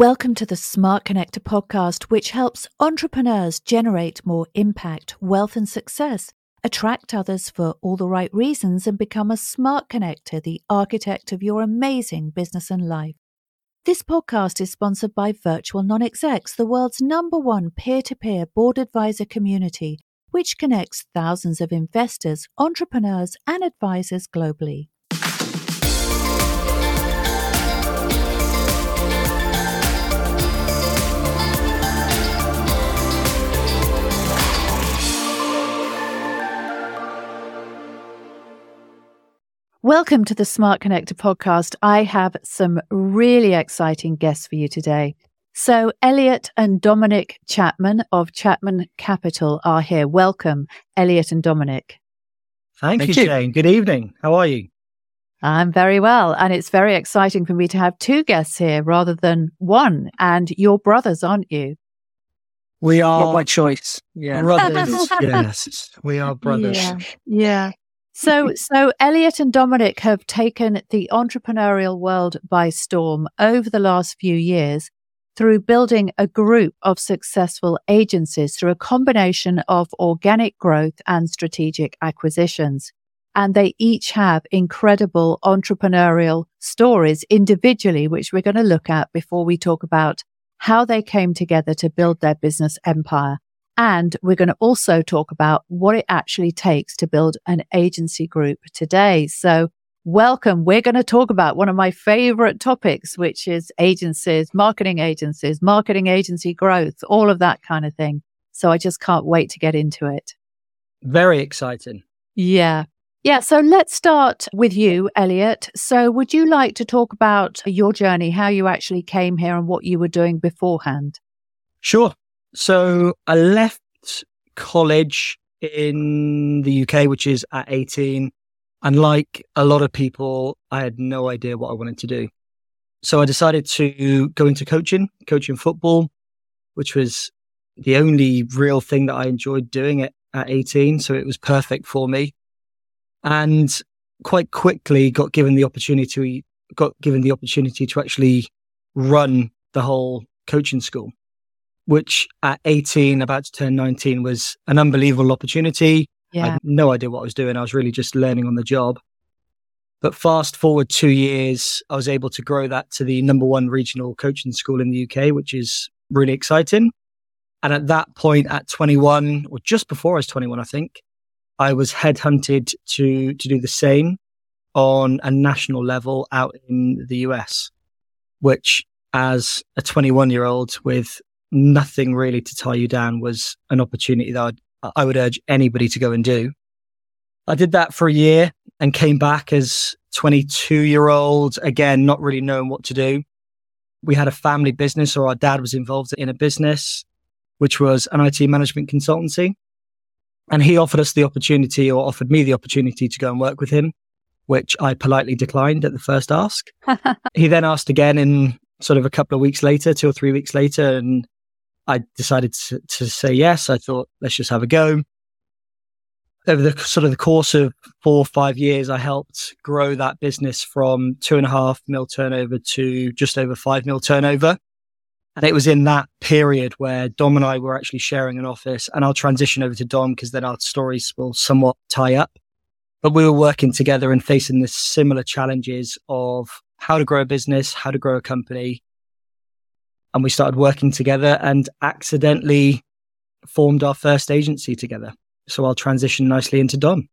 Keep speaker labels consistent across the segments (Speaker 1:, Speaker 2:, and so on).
Speaker 1: Welcome to the Smart Connector podcast, which helps entrepreneurs generate more impact, wealth, and success, attract others for all the right reasons, and become a smart connector, the architect of your amazing business and life. This podcast is sponsored by Virtual Non Execs, the world's number one peer to peer board advisor community, which connects thousands of investors, entrepreneurs, and advisors globally. Welcome to the Smart Connector podcast. I have some really exciting guests for you today. So, Elliot and Dominic Chapman of Chapman Capital are here. Welcome, Elliot and Dominic.
Speaker 2: Thank, Thank you, Jane. Good evening. How are you?
Speaker 1: I'm very well. And it's very exciting for me to have two guests here rather than one. And you're brothers, aren't you?
Speaker 2: We are.
Speaker 3: Not by choice.
Speaker 2: Yeah. Brothers. yes. We are brothers.
Speaker 1: Yeah. yeah. So, so Elliot and Dominic have taken the entrepreneurial world by storm over the last few years through building a group of successful agencies through a combination of organic growth and strategic acquisitions. And they each have incredible entrepreneurial stories individually, which we're going to look at before we talk about how they came together to build their business empire. And we're going to also talk about what it actually takes to build an agency group today. So welcome. We're going to talk about one of my favorite topics, which is agencies, marketing agencies, marketing agency growth, all of that kind of thing. So I just can't wait to get into it.
Speaker 2: Very exciting.
Speaker 1: Yeah. Yeah. So let's start with you, Elliot. So would you like to talk about your journey, how you actually came here and what you were doing beforehand?
Speaker 2: Sure. So I left college in the UK, which is at 18. And like a lot of people, I had no idea what I wanted to do. So I decided to go into coaching, coaching football, which was the only real thing that I enjoyed doing it at 18. So it was perfect for me. And quite quickly got given the opportunity, got given the opportunity to actually run the whole coaching school which at 18, about to turn 19, was an unbelievable opportunity. Yeah. I had no idea what I was doing. I was really just learning on the job. But fast forward two years, I was able to grow that to the number one regional coaching school in the UK, which is really exciting. And at that point, at 21, or just before I was 21, I think, I was headhunted to, to do the same on a national level out in the US, which as a 21 year old with nothing really to tie you down was an opportunity that I'd, I would urge anybody to go and do. I did that for a year and came back as 22 year old, again, not really knowing what to do. We had a family business or our dad was involved in a business, which was an IT management consultancy. And he offered us the opportunity or offered me the opportunity to go and work with him, which I politely declined at the first ask. he then asked again in sort of a couple of weeks later, two or three weeks later, and I decided to, to say yes. I thought, let's just have a go. Over the sort of the course of four or five years, I helped grow that business from two and a half mil turnover to just over five mil turnover. And it was in that period where Dom and I were actually sharing an office. And I'll transition over to Dom because then our stories will somewhat tie up. But we were working together and facing the similar challenges of how to grow a business, how to grow a company, and we started working together and accidentally formed our first agency together. So I'll transition nicely into Dom.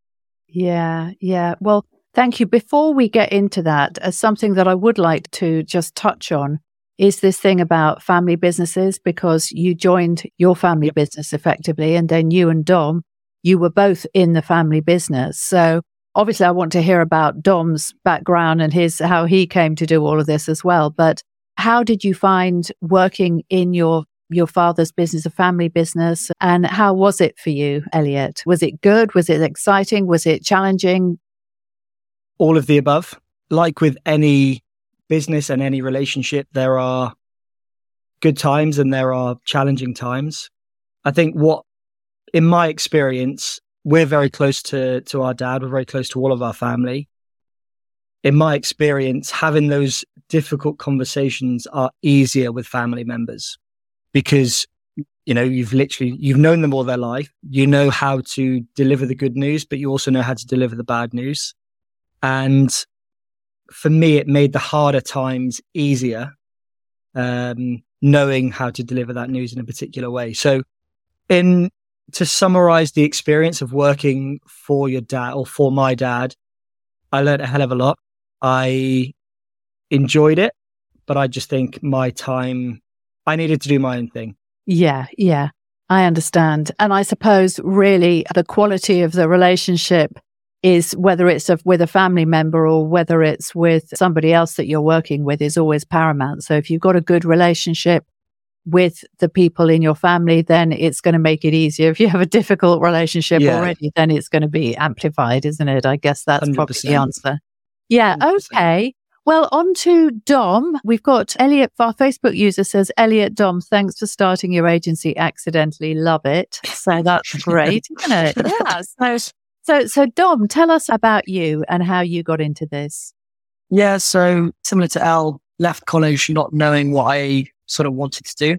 Speaker 1: Yeah, yeah. Well, thank you. Before we get into that, as something that I would like to just touch on is this thing about family businesses because you joined your family business effectively and then you and Dom, you were both in the family business. So obviously I want to hear about Dom's background and his how he came to do all of this as well, but how did you find working in your your father's business, a family business, and how was it for you, Elliot? Was it good? Was it exciting? Was it challenging?
Speaker 2: All of the above. Like with any business and any relationship, there are good times and there are challenging times. I think what, in my experience, we're very close to, to our dad. We're very close to all of our family in my experience, having those difficult conversations are easier with family members because you know you've literally you've known them all their life. You know how to deliver the good news but you also know how to deliver the bad news. And for me it made the harder times easier um, knowing how to deliver that news in a particular way. So in to summarize the experience of working for your dad or for my dad i learned a hell of a lot i enjoyed it but i just think my time i needed to do my own thing
Speaker 1: yeah, yeah, I understand. And I suppose really the quality of the relationship is whether it's a, with a family member or whether it's with somebody else that you're working with is always paramount. So if you've got a good relationship with the people in your family, then it's going to make it easier. If you have a difficult relationship yeah. already, then it's going to be amplified, isn't it? I guess that's 100%. probably the answer. Yeah. 100%. Okay. Well, on to Dom. We've got Elliot, our Facebook user says, Elliot Dom, thanks for starting your agency accidentally. Love it. So that's great, isn't it? Yeah. So, so, so Dom, tell us about you and how you got into this.
Speaker 3: Yeah. So similar to El, left college not knowing what I sort of wanted to do.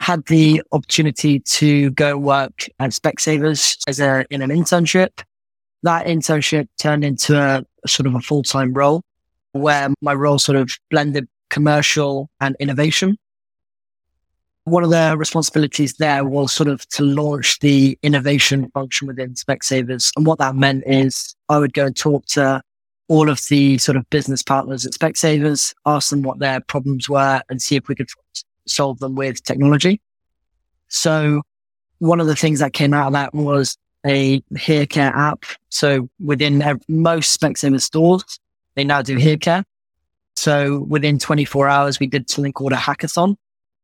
Speaker 3: Had the opportunity to go work at Specsavers as a, in an internship. That internship turned into a sort of a full-time role where my role sort of blended commercial and innovation. One of the responsibilities there was sort of to launch the innovation function within Specsavers. And what that meant is I would go and talk to all of the sort of business partners at Specsavers, ask them what their problems were and see if we could solve them with technology. So one of the things that came out of that was a hair care app. So within most Specsavers stores, they now do hair care. So within 24 hours, we did something called a hackathon,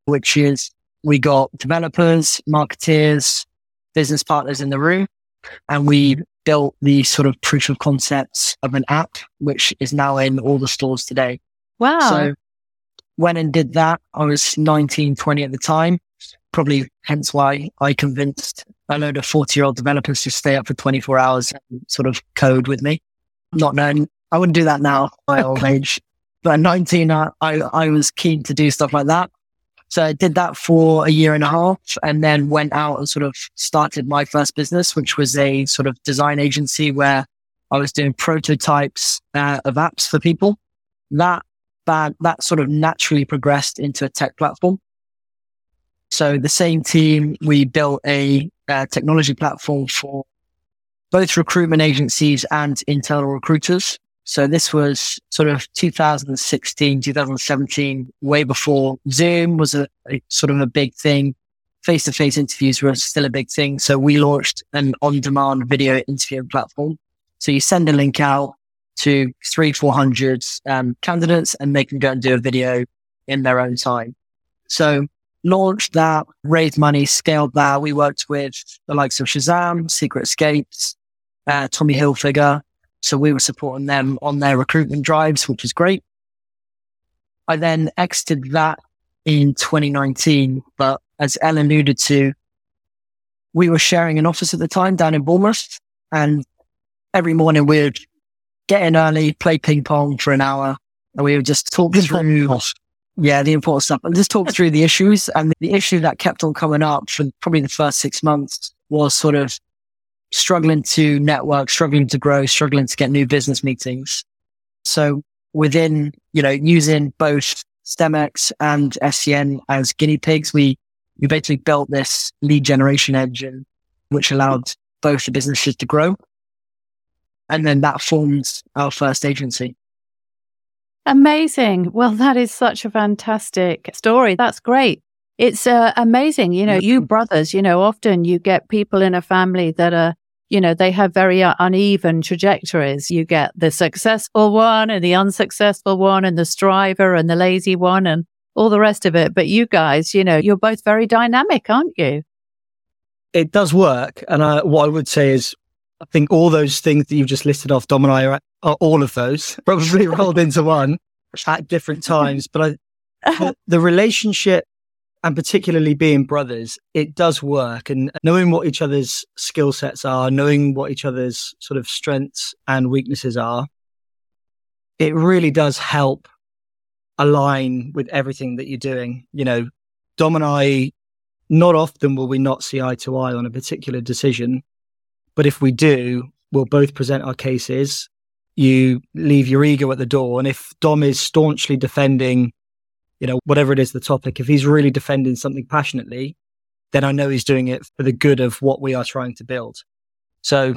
Speaker 3: which is we got developers, marketeers, business partners in the room, and we built the sort of proof of concepts of an app, which is now in all the stores today.
Speaker 1: Wow.
Speaker 3: So went and did that. I was 19, 20 at the time, probably hence why I convinced a load of 40 year old developers to stay up for 24 hours and sort of code with me, not knowing I wouldn't do that now, my old age. But at 19, I, I, I was keen to do stuff like that. So I did that for a year and a half and then went out and sort of started my first business, which was a sort of design agency where I was doing prototypes uh, of apps for people. That, that, that sort of naturally progressed into a tech platform. So the same team, we built a, a uh, technology platform for both recruitment agencies and internal recruiters. So this was sort of 2016, 2017, way before Zoom was a, a sort of a big thing. Face to face interviews were still a big thing. So we launched an on demand video interviewing platform. So you send a link out to three, 400 um, candidates and they can go and do a video in their own time. So launched that, raised money, scaled that. We worked with the likes of Shazam, Secret Escapes, uh, Tommy Hilfiger, so we were supporting them on their recruitment drives, which is great. I then exited that in 2019, but as Ellen alluded to, we were sharing an office at the time down in Bournemouth and every morning we'd get in early, play ping pong for an hour and we would just talk through, yeah, the important stuff and just talk through the issues. And the issue that kept on coming up for probably the first six months was sort of struggling to network, struggling to grow, struggling to get new business meetings. So within, you know, using both STEMX and SCN as guinea pigs, we, we basically built this lead generation engine, which allowed both the businesses to grow. And then that formed our first agency.
Speaker 1: Amazing. Well, that is such a fantastic story. That's great. It's uh, amazing. You know, you brothers, you know, often you get people in a family that are, you know, they have very uh, uneven trajectories. You get the successful one and the unsuccessful one and the striver and the lazy one and all the rest of it. But you guys, you know, you're both very dynamic, aren't you?
Speaker 2: It does work. And I, what I would say is, I think all those things that you've just listed off, Dom and I are, are all of those probably rolled into one at different times. But I, the, the relationship and particularly being brothers, it does work. And knowing what each other's skill sets are, knowing what each other's sort of strengths and weaknesses are, it really does help align with everything that you're doing. You know, Dom and I, not often will we not see eye to eye on a particular decision. But if we do, we'll both present our cases. You leave your ego at the door. And if Dom is staunchly defending, you know, whatever it is the topic, if he's really defending something passionately, then I know he's doing it for the good of what we are trying to build. So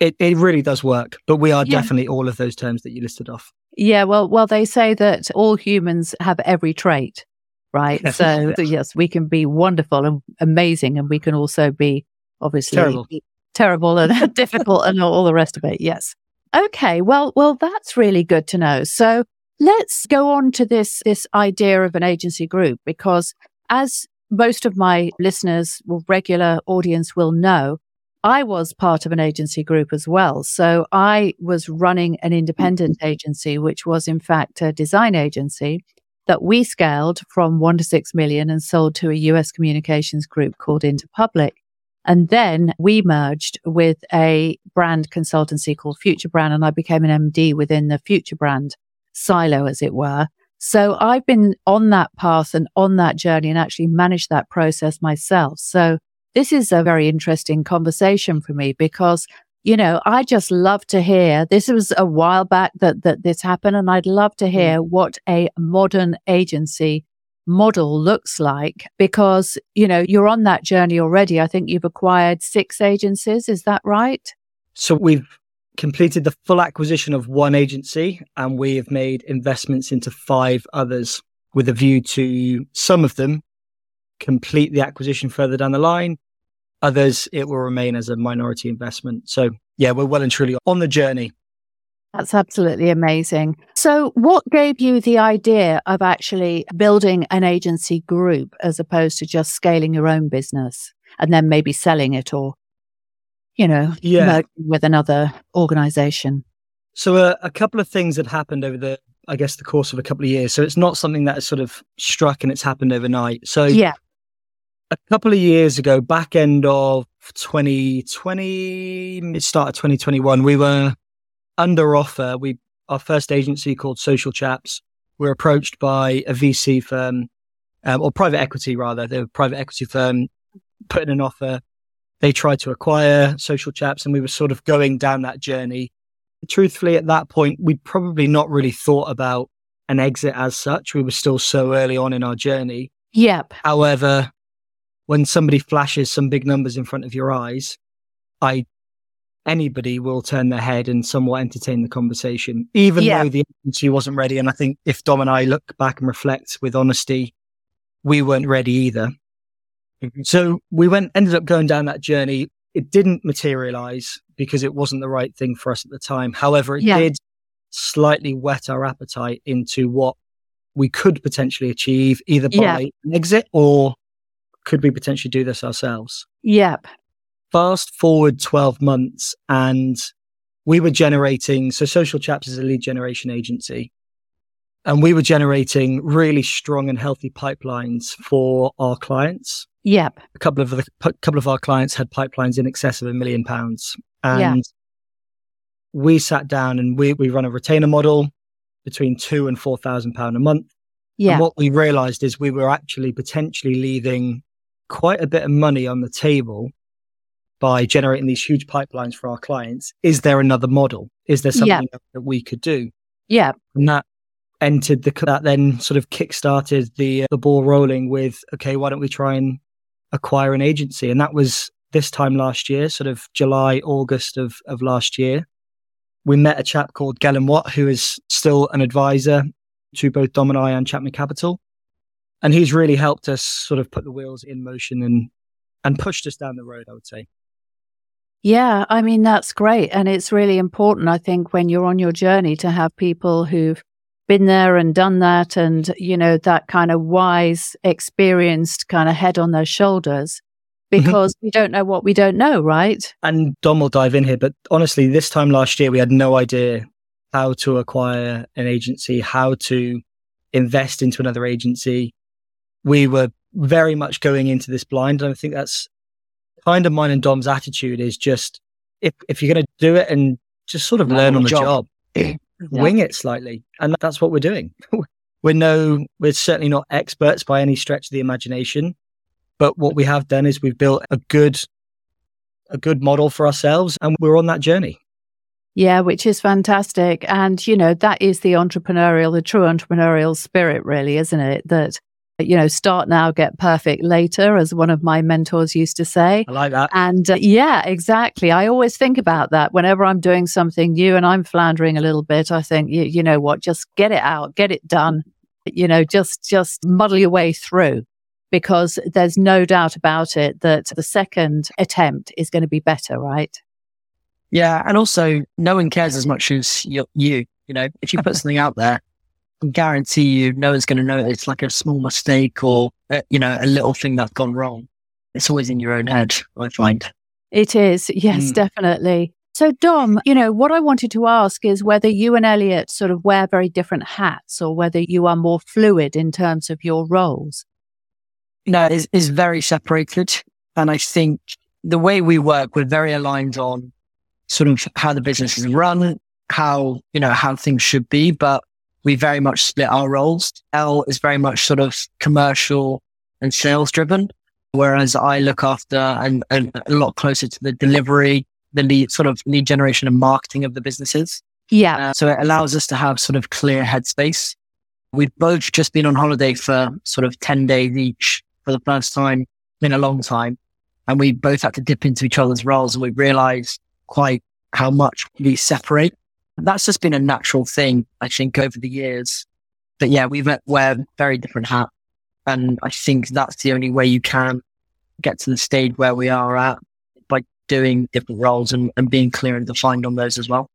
Speaker 2: it, it really does work, but we are yeah. definitely all of those terms that you listed off.
Speaker 1: Yeah, well, well, they say that all humans have every trait, right? so, so, yes, we can be wonderful and amazing, and we can also be obviously
Speaker 2: terrible,
Speaker 1: terrible and difficult, and all the rest of it. Yes. Okay. Well, well, that's really good to know. So let's go on to this this idea of an agency group because, as most of my listeners, or regular audience, will know, I was part of an agency group as well. So I was running an independent agency, which was in fact a design agency that we scaled from one to six million and sold to a US communications group called Interpublic. And then we merged with a brand consultancy called Futurebrand and I became an MD within the Futurebrand silo, as it were. So I've been on that path and on that journey and actually managed that process myself. So this is a very interesting conversation for me because, you know, I just love to hear this was a while back that, that this happened. And I'd love to hear mm. what a modern agency model looks like because, you know, you're on that journey already. I think you've acquired six agencies. Is that right?
Speaker 2: So we've completed the full acquisition of one agency and we have made investments into five others with a view to some of them complete the acquisition further down the line. Others, it will remain as a minority investment. So, yeah, we're well and truly on the journey.
Speaker 1: That's absolutely amazing. So, what gave you the idea of actually building an agency group as opposed to just scaling your own business and then maybe selling it or, you know,
Speaker 2: yeah.
Speaker 1: with another organization?
Speaker 2: So, uh, a couple of things that happened over the, I guess, the course of a couple of years. So, it's not something that has sort of struck and it's happened overnight. So,
Speaker 1: yeah
Speaker 2: a couple of years ago, back end of 2020, start of 2021, we were under offer. We our first agency called Social Chaps. We were approached by a VC firm, um, or private equity rather. They were a private equity firm, put in an offer. They tried to acquire Social Chaps, and we were sort of going down that journey. Truthfully, at that point, we'd probably not really thought about an exit as such. We were still so early on in our journey.
Speaker 1: Yep.
Speaker 2: However, when somebody flashes some big numbers in front of your eyes, I anybody will turn their head and somewhat entertain the conversation, even yeah. though the agency wasn't ready. And I think if Dom and I look back and reflect with honesty, we weren't ready either. Mm-hmm. So we went, ended up going down that journey. It didn't materialize because it wasn't the right thing for us at the time. However, it yeah. did slightly whet our appetite into what we could potentially achieve either by yeah. an exit or could we potentially do this ourselves?
Speaker 1: Yep.
Speaker 2: Fast forward 12 months and we were generating, so Social Chaps is a lead generation agency. And we were generating really strong and healthy pipelines for our clients.
Speaker 1: Yep.
Speaker 2: A couple of the, a couple of our clients had pipelines in excess of a million pounds. And yeah. we sat down and we, we run a retainer model between two and four thousand pound a month.
Speaker 1: Yeah.
Speaker 2: And what we realized is we were actually potentially leaving quite a bit of money on the table by generating these huge pipelines for our clients. Is there another model? Is there something yeah. that we could do?
Speaker 1: Yeah.
Speaker 2: And that entered the, that then sort of kickstarted the, uh, the ball rolling with, okay, why don't we try and acquire an agency? And that was this time last year, sort of July, August of, of last year. We met a chap called Gellin Watt, who is still an advisor to both Dom and I and Chapman Capital and he's really helped us sort of put the wheels in motion and and pushed us down the road i would say
Speaker 1: yeah i mean that's great and it's really important i think when you're on your journey to have people who've been there and done that and you know that kind of wise experienced kind of head on their shoulders mm-hmm. because we don't know what we don't know right
Speaker 2: and dom will dive in here but honestly this time last year we had no idea how to acquire an agency how to invest into another agency we were very much going into this blind. And I think that's kind of mine and Dom's attitude is just if, if you're going to do it and just sort of learn, learn on the job. job. yeah. wing it slightly. And that's what we're doing. we're no, we're certainly not experts by any stretch of the imagination. But what we have done is we've built a good, a good model for ourselves and we're on that journey.
Speaker 1: Yeah, which is fantastic. And, you know, that is the entrepreneurial, the true entrepreneurial spirit, really, isn't it? That you know, start now, get perfect later, as one of my mentors used to say.
Speaker 2: I like that.
Speaker 1: And uh, yeah, exactly. I always think about that whenever I'm doing something new and I'm floundering a little bit. I think, you, you know what, just get it out, get it done. You know, just just muddle your way through because there's no doubt about it that the second attempt is going to be better, right?
Speaker 3: Yeah, and also no one cares as much as you. You, you know, if you put something out there, guarantee you no one's going to know it's like a small mistake or, uh, you know, a little thing that's gone wrong. It's always in your own head, I find.
Speaker 1: It is. Yes, mm. definitely. So, Dom, you know, what I wanted to ask is whether you and Elliot sort of wear very different hats or whether you are more fluid in terms of your roles.
Speaker 3: No, it's, it's very separated. And I think the way we work, we're very aligned on sort of how the business is run, how, you know, how things should be. But we very much split our roles. El is very much sort of commercial and sales driven, whereas I look after and, and a lot closer to the delivery, the lead sort of lead generation and marketing of the businesses.
Speaker 1: Yeah.
Speaker 3: Uh, so it allows us to have sort of clear headspace. We've both just been on holiday for sort of 10 days each for the first time in a long time. And we both had to dip into each other's roles and we realized quite how much we separate that's just been a natural thing, I think, over the years. But yeah, we met wear very different hats. And I think that's the only way you can get to the stage where we are at by doing different roles and, and being clear and defined on those as well.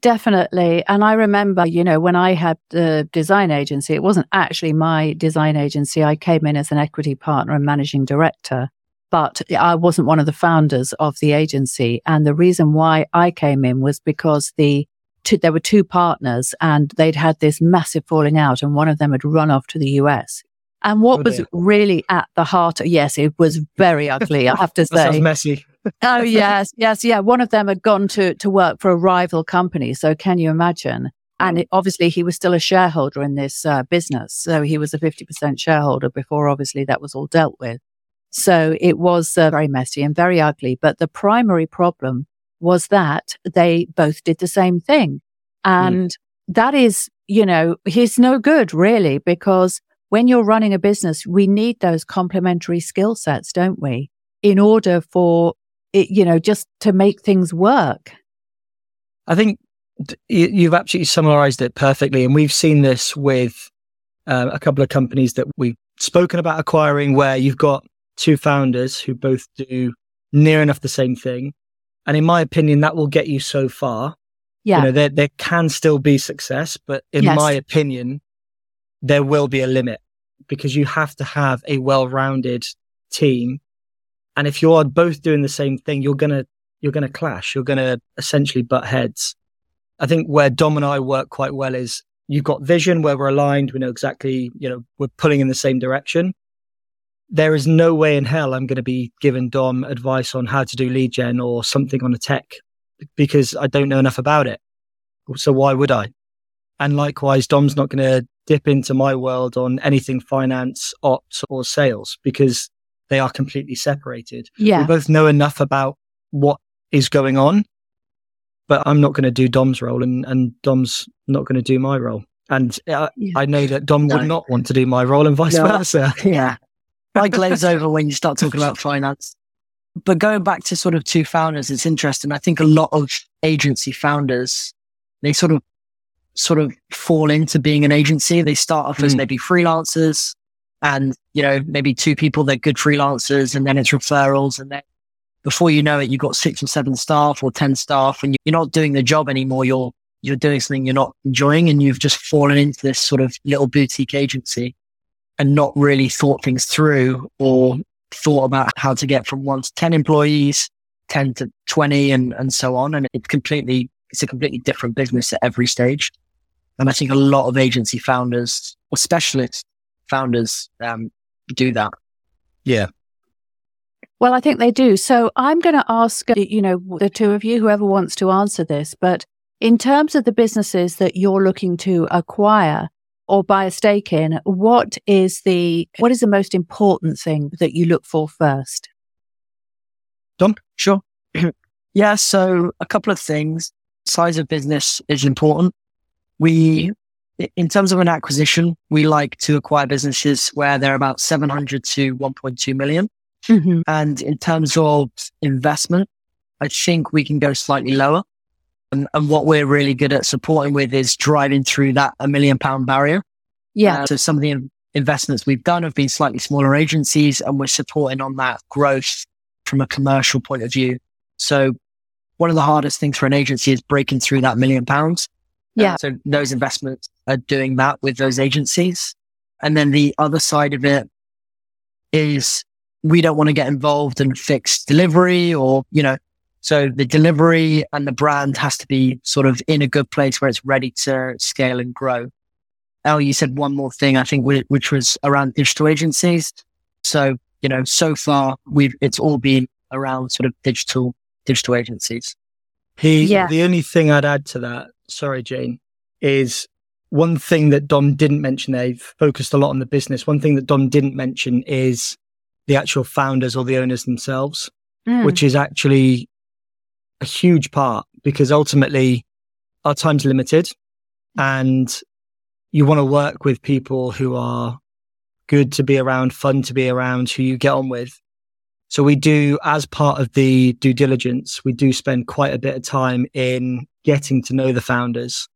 Speaker 1: Definitely. And I remember, you know, when I had the design agency, it wasn't actually my design agency. I came in as an equity partner and managing director, but I wasn't one of the founders of the agency. And the reason why I came in was because the two, there were two partners and they'd had this massive falling out and one of them had run off to the US. And what oh, was really at the heart of, yes, it was very ugly, I have to say.
Speaker 2: sounds messy.
Speaker 1: oh, yes, yes, yeah. One of them had gone to, to work for a rival company. So can you imagine? And it, obviously he was still a shareholder in this uh, business. So he was a 50% shareholder before obviously that was all dealt with. So it was uh, very messy and very ugly. But the primary problem was that they both did the same thing. Hmm. And mm. that is, you know, he's no good really, because when you're running a business, we need those complementary skill sets, don't we? In order for it, you know, just to make things work.
Speaker 2: I think you've absolutely summarized it perfectly. And we've seen this with uh, a couple of companies that we've spoken about acquiring where you've got two founders who both do near enough the same thing and in my opinion, that will get you so far.
Speaker 1: Yeah.
Speaker 2: You know, there, there can still be success, but in yes. my opinion, there will be a limit because you have to have a well-rounded team. And if you're both doing the same thing, you're going to, you're going to clash. You're going to essentially butt heads. I think where Dom and I work quite well is you've got vision where we're aligned. We know exactly, you know, we're pulling in the same direction there is no way in hell I'm going to be giving Dom advice on how to do lead gen or something on a tech because I don't know enough about it. So why would I? And likewise, Dom's not going to dip into my world on anything finance, ops or sales because they are completely separated.
Speaker 1: Yeah.
Speaker 2: We both know enough about what is going on, but I'm not going to do Dom's role and, and Dom's not going to do my role. And uh, yeah. I know that Dom no. would not want to do my role and vice no. versa.
Speaker 3: Yeah. I glaze over when you start talking about finance. But going back to sort of two founders, it's interesting. I think a lot of agency founders, they sort of sort of fall into being an agency. They start off as hmm. maybe freelancers and, you know, maybe two people, they're good freelancers and then it's referrals. And then before you know it, you've got six or seven staff or 10 staff and you're not doing the job anymore. You're, you're doing something you're not enjoying and you've just fallen into this sort of little boutique agency and not really thought things through or thought about how to get from one to 10 employees, 10 to 20 and, and so on. And it's completely, it's a completely different business at every stage. And I think a lot of agency founders or specialist founders, um, do that.
Speaker 2: Yeah.
Speaker 1: Well, I think they do. So I'm going to ask, you know, the two of you, whoever wants to answer this, but In terms of the businesses that you're looking to acquire or buy a stake in, what is the what is the most important thing that you look for first?
Speaker 3: Dom, sure. yeah, so a couple of things. Size of business is important. We in terms of an acquisition, we like to acquire businesses where they're about 700 to 1.2 million. Mm-hmm. And in terms of investment, I think we can go slightly lower. And, and, what we're really good at supporting with is driving through that a million pound barrier.
Speaker 1: Yeah.
Speaker 3: Uh, so some of the investments we've done have been slightly smaller agencies and we're supporting on that growth from a commercial point of view. So one of the hardest things for an agency is breaking through that million pounds.
Speaker 1: Yeah.
Speaker 3: so those investments are doing that with those agencies. And then the other side of it is we don't want to get involved in fixed delivery or, you know, so the delivery and the brand has to be sort of in a good place where it's ready to scale and grow. El, you said one more thing, I think, which was around digital agencies. So, you know, so far we've, it's all been around sort of digital, digital agencies.
Speaker 2: He, yeah. the only thing I'd add to that sorry, Jane, is one thing that Dom didn't mention. They've focused a lot on the business. One thing that Dom didn't mention is the actual founders or the owners themselves, mm. which is actually a huge part because ultimately our time's limited and you want to work with people who are good to be around, fun to be around, who you get on with. So we do, as part of the due diligence, we do spend quite a bit of time in getting to know the founders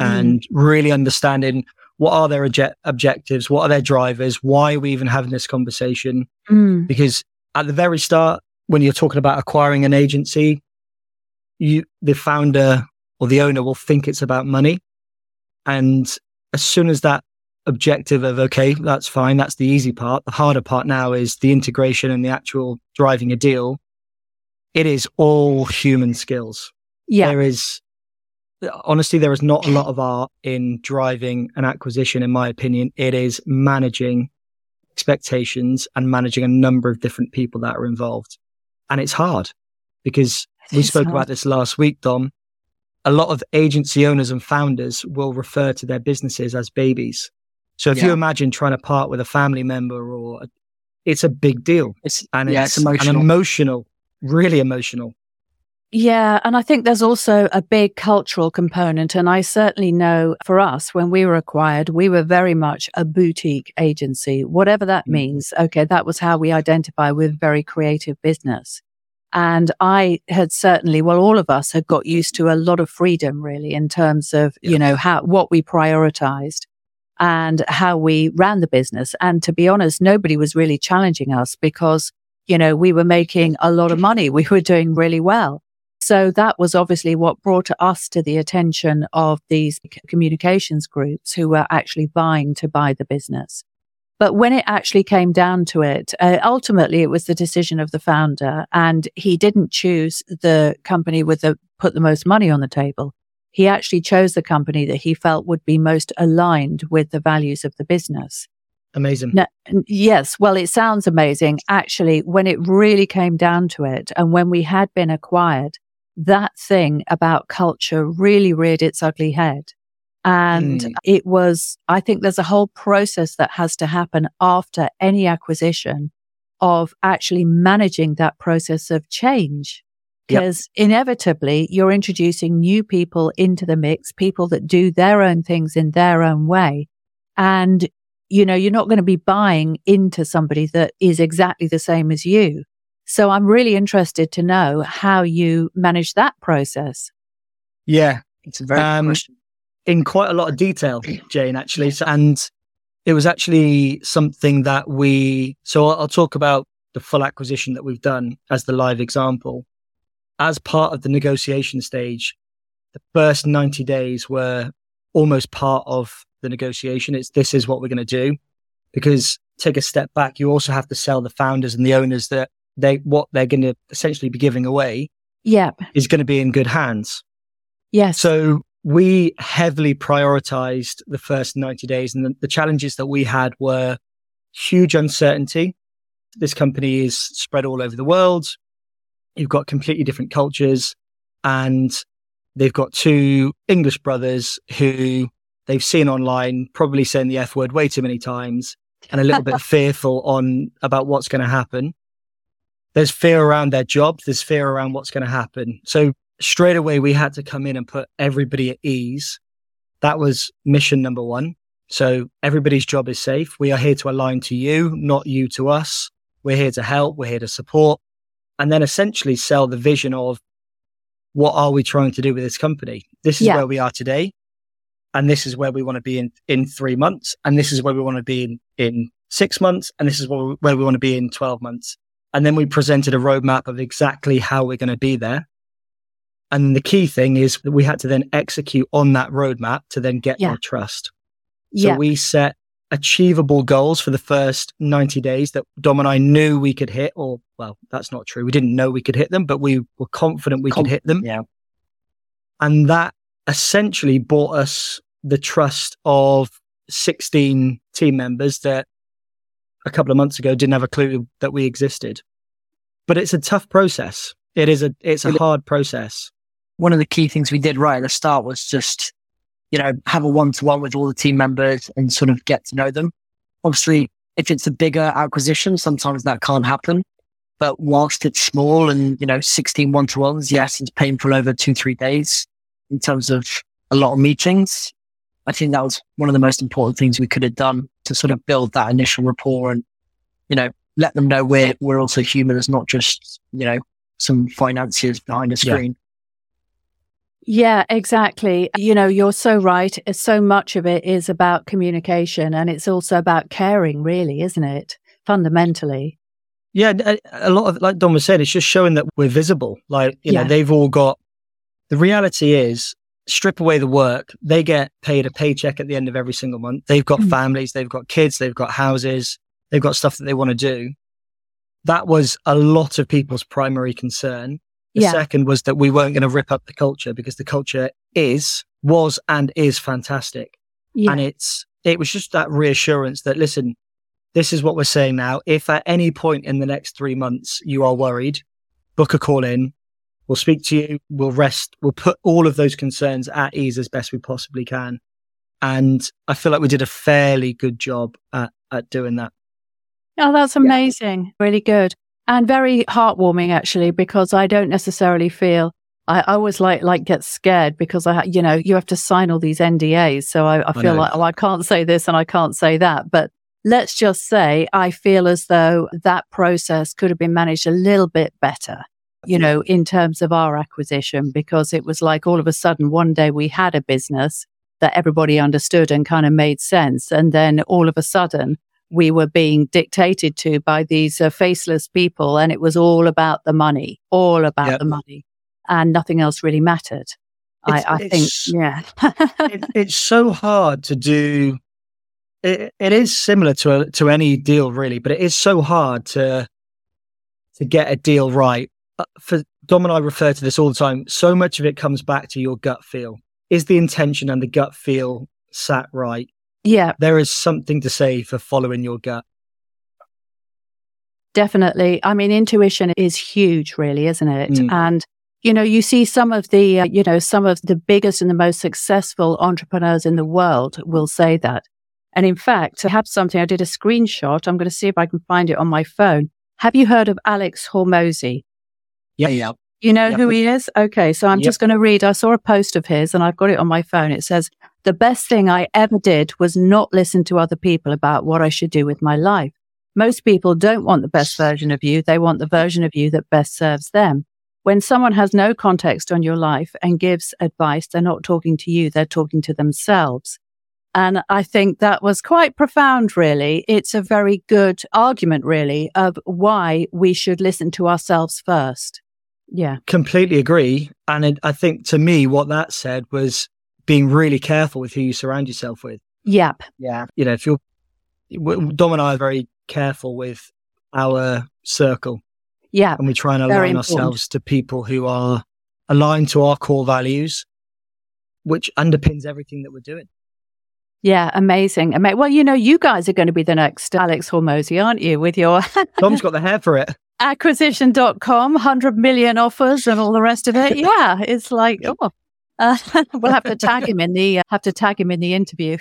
Speaker 2: mm. and really understanding what are their obje- objectives, what are their drivers, why are we even having this conversation? Mm. Because at the very start, when you're talking about acquiring an agency, you, the founder or the owner will think it's about money. And as soon as that objective of, okay, that's fine. That's the easy part. The harder part now is the integration and the actual driving a deal. It is all human skills.
Speaker 1: Yeah.
Speaker 2: There is, honestly, there is not a lot of art in driving an acquisition, in my opinion. It is managing expectations and managing a number of different people that are involved. And it's hard because we spoke hard. about this last week, Dom. A lot of agency owners and founders will refer to their businesses as babies. So if yeah. you imagine trying to part with a family member or a, it's a big deal.
Speaker 3: It's, and yeah, it's, it's emotional.
Speaker 2: And emotional, really emotional.
Speaker 1: Yeah. And I think there's also a big cultural component. And I certainly know for us, when we were acquired, we were very much a boutique agency, whatever that mm. means. Okay. That was how we identify with very creative business. And I had certainly, well, all of us had got used to a lot of freedom really in terms of, yeah. you know, how, what we prioritized and how we ran the business. And to be honest, nobody was really challenging us because, you know, we were making a lot of money. We were doing really well. So that was obviously what brought us to the attention of these communications groups who were actually vying to buy the business. But when it actually came down to it, uh, ultimately it was the decision of the founder and he didn't choose the company with the, put the most money on the table he actually chose the company that he felt would be most aligned with the values of the business.
Speaker 2: Amazing.
Speaker 1: Now, yes. Well, it sounds amazing. Actually, when it really came down to it and when we had been acquired, that thing about culture really reared its ugly head. And mm. it was, I think there's a whole process that has to happen after any acquisition of actually managing that process of change because yep. inevitably you're introducing new people into the mix, people that do their own things in their own way. And, you know, you're not going to be buying into somebody that is exactly the same as you. So I'm really interested to know how you manage that process.
Speaker 2: Yeah. It's a very um, in quite a lot of detail, Jane, actually. So, and it was actually something that we, so I'll, I'll talk about the full acquisition that we've done as the live example as part of the negotiation stage, the first 90 days were almost part of the negotiation. It's this is what we're going to do. Because take a step back, you also have to sell the founders and the owners that they, what they're going to essentially be giving away.
Speaker 1: Yeah.
Speaker 2: Is going to be in good hands.
Speaker 1: Yes.
Speaker 2: So we heavily prioritized the first 90 days and the, the challenges that we had were huge uncertainty. This company is spread all over the world. You've got completely different cultures and they've got two English brothers who they've seen online, probably saying the F word way too many times and a little bit fearful on about what's going to happen. There's fear around their jobs. There's fear around what's going to happen. So straight away, we had to come in and put everybody at ease. That was mission number one. So everybody's job is safe. We are here to align to you, not you to us. We're here to help. We're here to support and then essentially sell the vision of what are we trying to do with this company? This is yeah. where we are today. And this is where we want to be in, in three months. And this is where we want to be in, in six months. And this is where we, where we want to be in 12 months. And then we presented a roadmap of exactly how we're going to be there. And the key thing is that we had to then execute on that roadmap to then get yeah. their trust. So yeah. we set achievable goals for the first 90 days that Dom and I knew we could hit, or well, that's not true. We didn't know we could hit them, but we were confident we Com- could hit them.
Speaker 3: Yeah.
Speaker 2: And that essentially bought us the trust of 16 team members that a couple of months ago didn't have a clue that we existed. But it's a tough process. It is a it's a hard process.
Speaker 3: One of the key things we did right at the start was just you know, have a one to one with all the team members and sort of get to know them. Obviously, if it's a bigger acquisition, sometimes that can't happen. But whilst it's small and, you know, 16 one to ones, yes, it's painful over two, three days in terms of a lot of meetings. I think that was one of the most important things we could have done to sort of build that initial rapport and, you know, let them know we're, we're also human. It's not just, you know, some financiers behind a screen.
Speaker 1: Yeah, exactly. You know, you're so right. So much of it is about communication and it's also about caring, really, isn't it? Fundamentally.
Speaker 2: Yeah, a lot of, like Dom was saying, it's just showing that we're visible. Like, you yeah. know, they've all got, the reality is, strip away the work, they get paid a paycheck at the end of every single month. They've got mm. families, they've got kids, they've got houses, they've got stuff that they want to do. That was a lot of people's primary concern. The yeah. second was that we weren't going to rip up the culture because the culture is, was and is fantastic. Yeah. And it's, it was just that reassurance that, listen, this is what we're saying now. If at any point in the next three months you are worried, book a call in. We'll speak to you. We'll rest. We'll put all of those concerns at ease as best we possibly can. And I feel like we did a fairly good job at, at doing that.
Speaker 1: Oh, that's amazing. Yeah. Really good and very heartwarming actually because I don't necessarily feel I, I always like like get scared because I you know you have to sign all these NDAs so I, I feel I like oh I can't say this and I can't say that but let's just say I feel as though that process could have been managed a little bit better you know in terms of our acquisition because it was like all of a sudden one day we had a business that everybody understood and kind of made sense and then all of a sudden we were being dictated to by these uh, faceless people and it was all about the money, all about yep. the money and nothing else really mattered. I, I think, yeah.
Speaker 2: it, it's so hard to do. It, it is similar to a, to any deal really, but it is so hard to, to get a deal right. Uh, for Dom and I refer to this all the time. So much of it comes back to your gut feel. Is the intention and the gut feel sat right?
Speaker 1: Yeah.
Speaker 2: There is something to say for following your gut.
Speaker 1: Definitely. I mean, intuition is huge, really, isn't it? Mm. And, you know, you see some of the, uh, you know, some of the biggest and the most successful entrepreneurs in the world will say that. And in fact, I have something, I did a screenshot. I'm going to see if I can find it on my phone. Have you heard of Alex Hormozi?
Speaker 3: Yeah, yeah.
Speaker 1: You know who he is? Okay. So I'm yep. just going to read. I saw a post of his and I've got it on my phone. It says, the best thing I ever did was not listen to other people about what I should do with my life. Most people don't want the best version of you. They want the version of you that best serves them. When someone has no context on your life and gives advice, they're not talking to you. They're talking to themselves. And I think that was quite profound, really. It's a very good argument, really, of why we should listen to ourselves first. Yeah.
Speaker 2: Completely agree. And it, I think to me, what that said was being really careful with who you surround yourself with.
Speaker 1: Yep.
Speaker 2: Yeah. You know, if you're, Dom and I are very careful with our circle.
Speaker 1: Yeah.
Speaker 2: And we try and align ourselves to people who are aligned to our core values, which underpins everything that we're doing.
Speaker 1: Yeah, amazing. Well, you know, you guys are going to be the next Alex Hormozi, aren't you? With your
Speaker 2: Tom's got the hair for it
Speaker 1: acquisition.com, 100 million offers and all the rest of it. Yeah, it's like, oh, Uh, we'll have to tag him in the uh, have to tag him in the interview.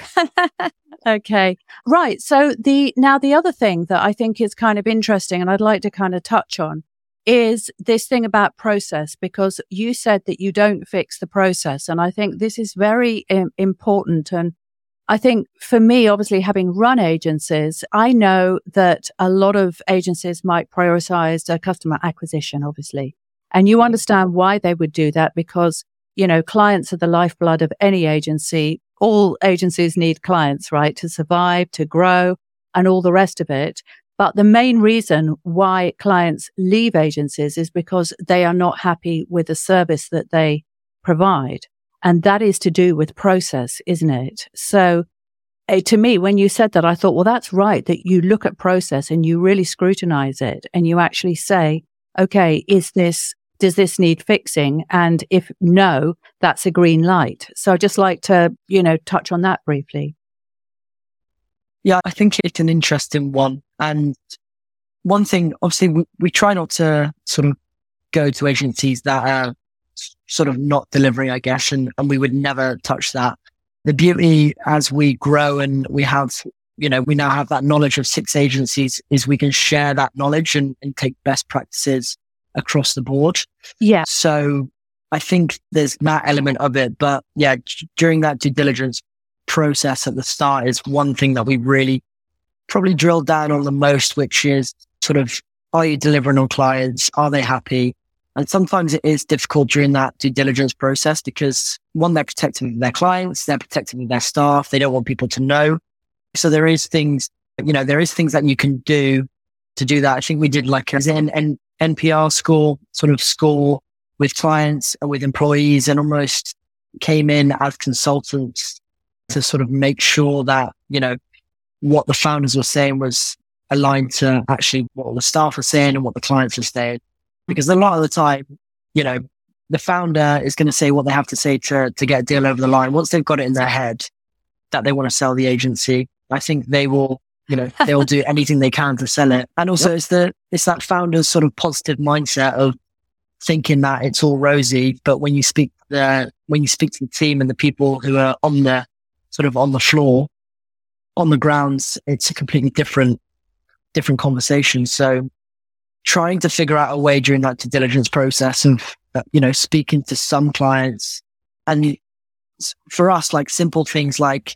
Speaker 1: okay, right. So the now the other thing that I think is kind of interesting, and I'd like to kind of touch on, is this thing about process because you said that you don't fix the process, and I think this is very um, important. And I think for me, obviously having run agencies, I know that a lot of agencies might prioritize customer acquisition, obviously, and you understand why they would do that because you know, clients are the lifeblood of any agency. All agencies need clients, right? To survive, to grow and all the rest of it. But the main reason why clients leave agencies is because they are not happy with the service that they provide. And that is to do with process, isn't it? So uh, to me, when you said that, I thought, well, that's right, that you look at process and you really scrutinize it and you actually say, okay, is this does this need fixing? And if no, that's a green light. So I'd just like to, you know, touch on that briefly.
Speaker 3: Yeah, I think it's an interesting one. And one thing, obviously, we, we try not to sort of go to agencies that are sort of not delivering, I guess, and, and we would never touch that. The beauty as we grow and we have, you know, we now have that knowledge of six agencies is we can share that knowledge and, and take best practices across the board.
Speaker 1: Yeah.
Speaker 3: So I think there's that element of it. But yeah, during that due diligence process at the start is one thing that we really probably drilled down on the most, which is sort of, are you delivering on clients? Are they happy? And sometimes it is difficult during that due diligence process because one, they're protecting their clients, they're protecting their staff. They don't want people to know. So there is things, you know, there is things that you can do to do that. I think we did like an, an NPS score, sort of score with clients and with employees and almost came in as consultants to sort of make sure that, you know, what the founders were saying was aligned to actually what the staff are saying and what the clients are saying. Because a lot of the time, you know, the founder is going to say what they have to say to, to get a deal over the line. Once they've got it in their head that they want to sell the agency, I think they will you know, they'll do anything they can to sell it. And also yep. it's the, it's that founder's sort of positive mindset of thinking that it's all rosy. But when you speak the, when you speak to the team and the people who are on the sort of on the floor, on the grounds, it's a completely different, different conversation. So trying to figure out a way during that due diligence process of, uh, you know, speaking to some clients and for us, like simple things like,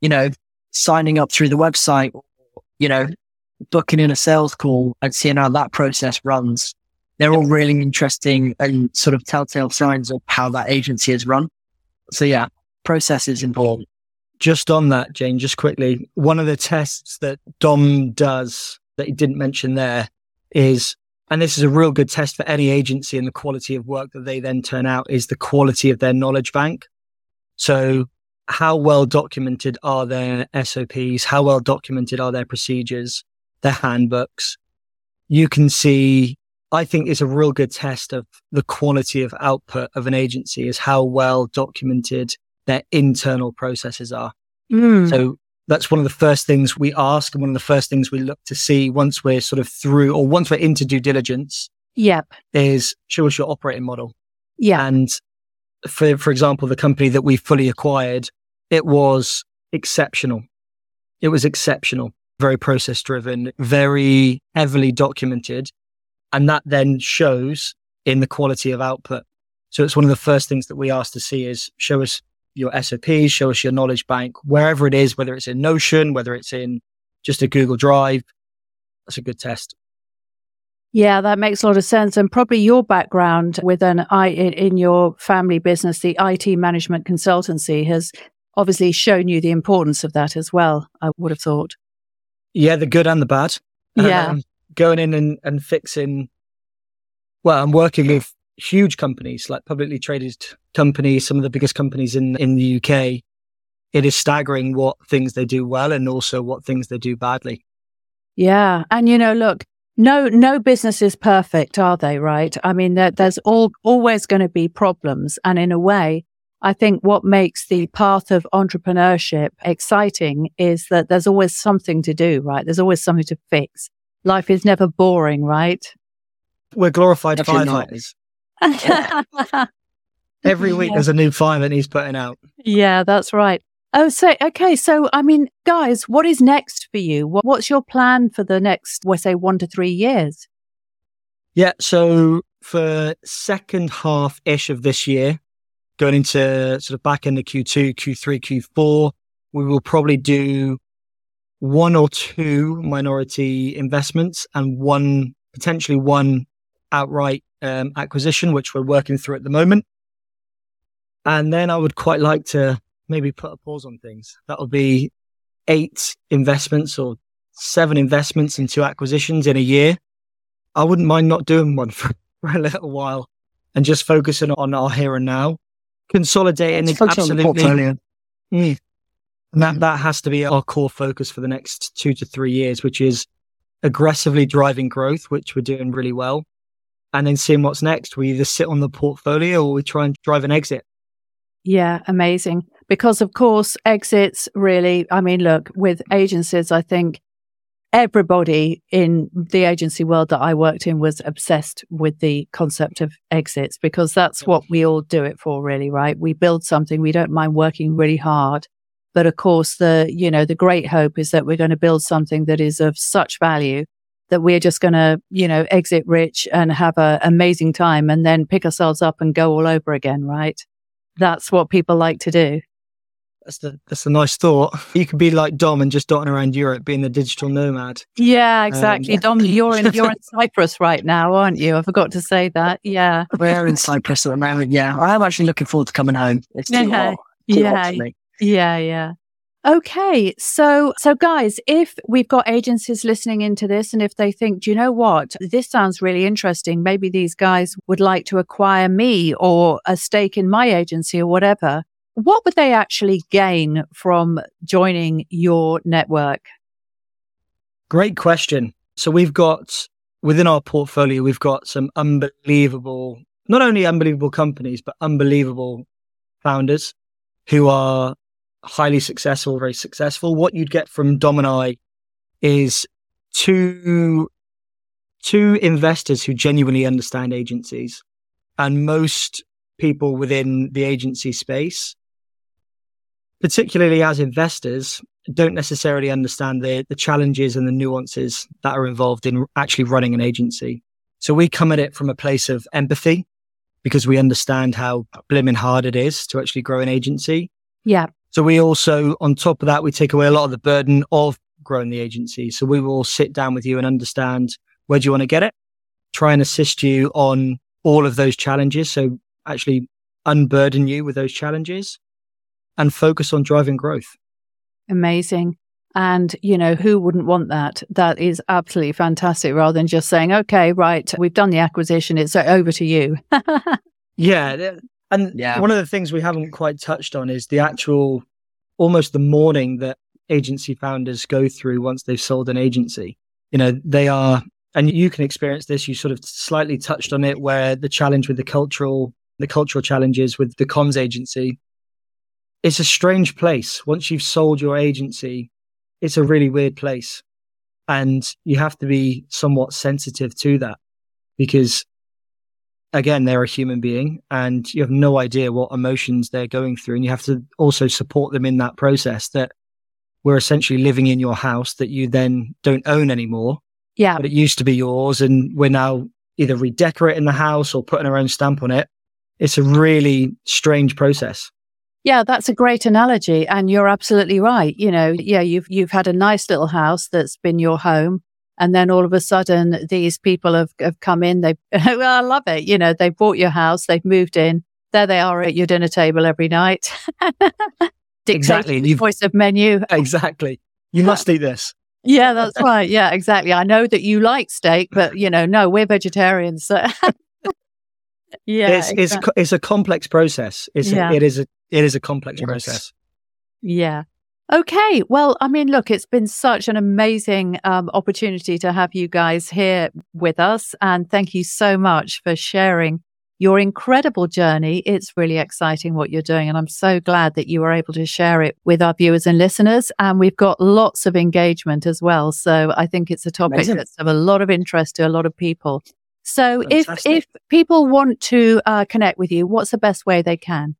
Speaker 3: you know, signing up through the website you know, booking in a sales call and seeing how that process runs. They're all really interesting and sort of telltale signs of how that agency is run. So yeah, process is important.
Speaker 2: Just on that, Jane, just quickly, one of the tests that Dom does that he didn't mention there is, and this is a real good test for any agency and the quality of work that they then turn out is the quality of their knowledge bank. So how well documented are their SOPs? How well documented are their procedures, their handbooks? You can see, I think it's a real good test of the quality of output of an agency is how well documented their internal processes are. Mm. So that's one of the first things we ask and one of the first things we look to see once we're sort of through or once we're into due diligence.
Speaker 1: Yep.
Speaker 2: Is show us your operating model.
Speaker 1: Yeah.
Speaker 2: And for, for example, the company that we fully acquired, it was exceptional. It was exceptional, very process driven, very heavily documented. And that then shows in the quality of output. So it's one of the first things that we ask to see is show us your SOPs, show us your knowledge bank, wherever it is, whether it's in Notion, whether it's in just a Google Drive. That's a good test.
Speaker 1: Yeah, that makes a lot of sense. And probably your background with an I in, your family business, the IT management consultancy has obviously shown you the importance of that as well, I would have thought.
Speaker 2: Yeah, the good and the bad.
Speaker 1: Yeah. Um,
Speaker 2: going in and, and fixing, well, I'm working with huge companies like publicly traded companies, some of the biggest companies in, in the UK. It is staggering what things they do well and also what things they do badly.
Speaker 1: Yeah. And, you know, look, no, no business is perfect, are they? Right. I mean, there, there's all, always going to be problems. And in a way, I think what makes the path of entrepreneurship exciting is that there's always something to do, right? There's always something to fix. Life is never boring, right?
Speaker 2: We're glorified firefighters. Every week
Speaker 1: Yeah.
Speaker 2: there's a new five that he's putting out.
Speaker 1: Yeah, that's right. Oh, so okay. So, I mean, guys, what is next for you? What, what's your plan for the next, we say, one to three years?
Speaker 2: Yeah. So for second half ish of this year, going into sort of back into Q2, Q3, Q4, we will probably do one or two minority investments and one potentially one outright um, acquisition, which we're working through at the moment. And then I would quite like to maybe put a pause on things. That would be eight investments or seven investments and two acquisitions in a year. I wouldn't mind not doing one for, for a little while and just focusing on our here and now, consolidating absolutely.
Speaker 3: portfolio.
Speaker 2: Mm. And that, that has to be our core focus for the next two to three years, which is aggressively driving growth, which we're doing really well. And then seeing what's next. We either sit on the portfolio or we try and drive an exit.
Speaker 1: Yeah, amazing. Because of course, exits really, I mean, look, with agencies, I think everybody in the agency world that I worked in was obsessed with the concept of exits because that's what we all do it for, really, right? We build something, we don't mind working really hard. But of course, the, you know, the great hope is that we're going to build something that is of such value that we're just going to, you know, exit rich and have an amazing time and then pick ourselves up and go all over again, right? That's what people like to do.
Speaker 2: That's the that's a nice thought. You could be like Dom and just dotting around Europe, being the digital nomad.
Speaker 1: Yeah, um, exactly.
Speaker 2: yeah.
Speaker 1: Dom, you're in you're in Cyprus right now, aren't you? I forgot to say that. Yeah.
Speaker 3: We're in Cyprus at the moment. Yeah, I am actually looking forward to coming home. It's too
Speaker 1: Yeah.
Speaker 3: hot. Too hot
Speaker 1: Yeah.
Speaker 3: for me.
Speaker 1: Yeah, yeah. Okay. So so guys, if we've got agencies listening into this and if they think, do you know what? This sounds really interesting. Maybe these guys would like to acquire me or a stake in my agency or whatever. What would they actually gain from joining your network?
Speaker 2: Great question. So we've got within our portfolio, we've got some unbelievable, not only unbelievable companies, but unbelievable founders who are highly successful, very successful. What you'd get from Dom and I is two, two investors who genuinely understand agencies and most people within the agency space, particularly as investors, don't necessarily understand the, the challenges and the nuances that are involved in actually running an agency. So we come at it from a place of empathy because we understand how blimmin' hard it is to actually grow an agency.
Speaker 1: Yeah.
Speaker 2: So we also, on top of that, we take away a lot of the burden of growing the agency. So we will sit down with you and understand where do you want to get it, try and assist you on all of those challenges. So actually unburden you with those challenges and focus on driving growth.
Speaker 1: Amazing. And, you know, who wouldn't want that? That is absolutely fantastic rather than just saying, okay, right, we've done the acquisition. It's over to you.
Speaker 2: Yeah. And
Speaker 3: Yeah.
Speaker 2: one of the things we haven't quite touched on is the actual, almost the mourning that agency founders go through once they've sold an agency. You know, they are, and you can experience this. You sort of slightly touched on it where the challenge with the cultural, the cultural challenges with the comms agency. It's a strange place. Once you've sold your agency, it's a really weird place. And you have to be somewhat sensitive to that because again, they're a human being and you have no idea what emotions they're going through. And you have to also support them in that process that we're essentially living in your house that you then don't own anymore,
Speaker 1: yeah.
Speaker 2: but it used to be yours. And we're now either redecorating the house or putting our own stamp on it. It's a really strange process.
Speaker 1: Yeah, that's a great analogy. And you're absolutely right. You know, yeah, you've, you've had a nice little house that's been your home. And then all of a sudden, these people have, have come in. They, well, I love it. You know, they bought your house, they've moved in. There they are at your dinner table every night.
Speaker 2: Exactly.
Speaker 1: the
Speaker 2: You've-
Speaker 1: of menu.
Speaker 2: Exactly. You must eat this.
Speaker 1: Yeah, that's right. Yeah, exactly. I know that you like steak, but you know, no, we're vegetarians. So. yeah,
Speaker 2: it's, it's, it's a complex process. It's
Speaker 1: Yeah.
Speaker 2: a, it is a, it is a complex
Speaker 3: Yes.
Speaker 2: process.
Speaker 1: yeah. Okay. Well, I mean, look, it's been such an amazing um, opportunity to have you guys here with us. And thank you so much for sharing your incredible journey. It's really exciting what you're doing. And I'm so glad that you were able to share it with our viewers and listeners. And we've got lots of engagement as well. So I think it's a topic
Speaker 3: Amazing.
Speaker 1: that's of a lot of interest to a lot of people. So if if people want to uh, connect with you, what's the best way they can?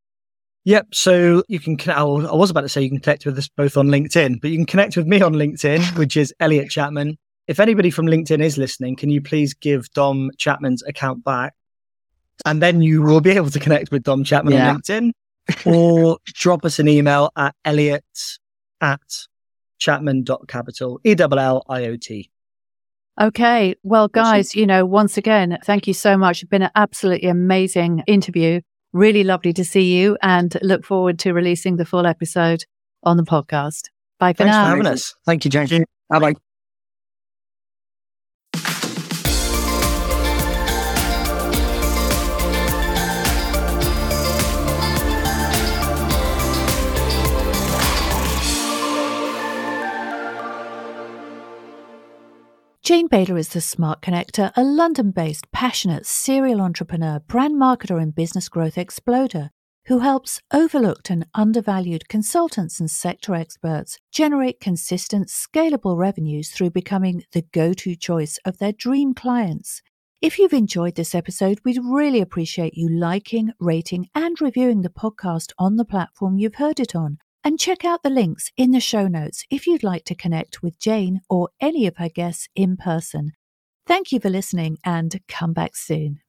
Speaker 2: Yep. So you can. I was about to say you can connect with us both on LinkedIn, but you can connect with me on LinkedIn, which is Elliot Chapman. If anybody from LinkedIn is listening, can you please give Dom Chapman's account back, and then you will be able to connect with Dom Chapman
Speaker 3: Yeah.
Speaker 2: on LinkedIn, or drop us an email at Elliot at chapman.capital e double l i o t.
Speaker 1: Okay. Well, guys, you know, once again, thank you so much. It's been an absolutely amazing interview. Really lovely to see you and look forward to releasing the full episode on the podcast. Bye for
Speaker 2: Thanks
Speaker 1: now.
Speaker 2: for having us.
Speaker 3: Thank you, Jane. Bye bye.
Speaker 1: Jane Bayler is the Smart Connector, a London based, passionate serial entrepreneur, brand marketer, and business growth exploder who helps overlooked and undervalued consultants and sector experts generate consistent, scalable revenues through becoming the go to choice of their dream clients. If you've enjoyed this episode, we'd really appreciate you liking, rating, and reviewing the podcast on the platform you've heard it on. And check out the links in the show notes if you'd like to connect with Jane or any of her guests in person. Thank you for listening and come back soon.